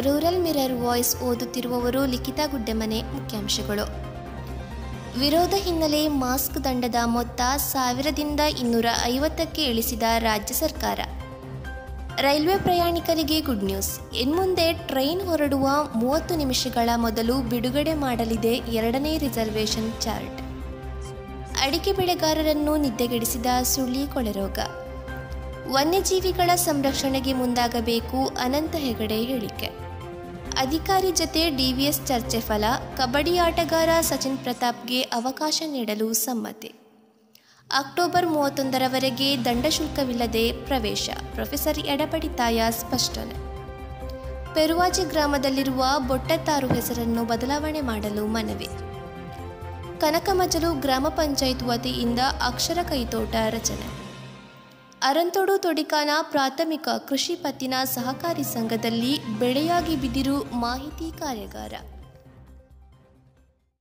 Rural mirror voice ಓದುತ್ತಿರುವವರು ಲಿಖಿತ ಗುಡ್ಡೆಮನೆ ಮುಖ್ಯಾಂಶಗಳು. ವಿರೋಧ ಹಿನ್ನೆಲೆ ಮಾಸ್ಕ್ ದಂಡದ ಮೊತ್ತ ಸಾವಿರದಿಂದ ಇನ್ನೂರ ಐವತ್ತಕ್ಕೆ ಇಳಿಸಿದ ರಾಜ್ಯ ಸರ್ಕಾರ. ರೈಲ್ವೆ ಪ್ರಯಾಣಿಕರಿಗೆ ಗುಡ್ ನ್ಯೂಸ್. ಇನ್ಮುಂದೆ ಟ್ರೈನ್ ಹೊರಡುವ ಮೂವತ್ತು ನಿಮಿಷಗಳ ಮೊದಲು ಬಿಡುಗಡೆ ಮಾಡಲಿದೆ ಎರಡನೇ ರಿಸರ್ವೇಷನ್ ಚಾರ್ಟ್. ಅಡಿಕೆ ಬೆಳೆಗಾರರನ್ನು ನಿದ್ದೆಗೆಡಿಸಿದ ಸುಳ್ಳಿ ಕೊಳೆರೋಗ ವನ್ಯಜೀವಿಗಳ ಸಂರಕ್ಷಣೆಗೆ ಮುಂದಾಗಬೇಕು ಅನಂತ ಹೆಗಡೆ ಹೇಳಿಕೆ. ಅಧಿಕಾರಿ ಜತೆ ಡಿವಿಎಸ್ ಚರ್ಚೆ ಫಲ, ಕಬಡ್ಡಿ ಆಟಗಾರ ಸಚಿನ್ ಪ್ರತಾಪ್ಗೆ ಅವಕಾಶ ನೀಡಲು ಸಮ್ಮತಿ. ಅಕ್ಟೋಬರ್ ಮೂವತ್ತೊಂದರವರೆಗೆ ದಂಡ ಶುಲ್ಕವಿಲ್ಲದೆ ಪ್ರವೇಶ, ಪ್ರೊಫೆಸರ್ ಎಡಪಡಿ ತಾಯ ಸ್ಪಷ್ಟನೆ. ಪೆರುವಾಜಿ ಗ್ರಾಮದಲ್ಲಿರುವ ಬೊಟ್ಟತ್ತಾರು ಹೆಸರನ್ನು ಬದಲಾವಣೆ ಮಾಡಲು ಮನವಿ. ಕನಕಮಜಲು ಗ್ರಾಮ ಪಂಚಾಯತ್ ವತಿಯಿಂದ ಅಕ್ಷರ ಕೈತೋಟ ರಚನೆ. ಅರಂತೋಡು ತೊಡಿಕಾನ ಪ್ರಾಥಮಿಕ ಕೃಷಿ ಪತ್ತಿನ ಸಹಕಾರಿ ಸಂಘದಲ್ಲಿ ಬೆಳೆಯಾಗಿ ಬಿದಿರು ಮಾಹಿತಿ ಕಾರ್ಯಾಗಾರ.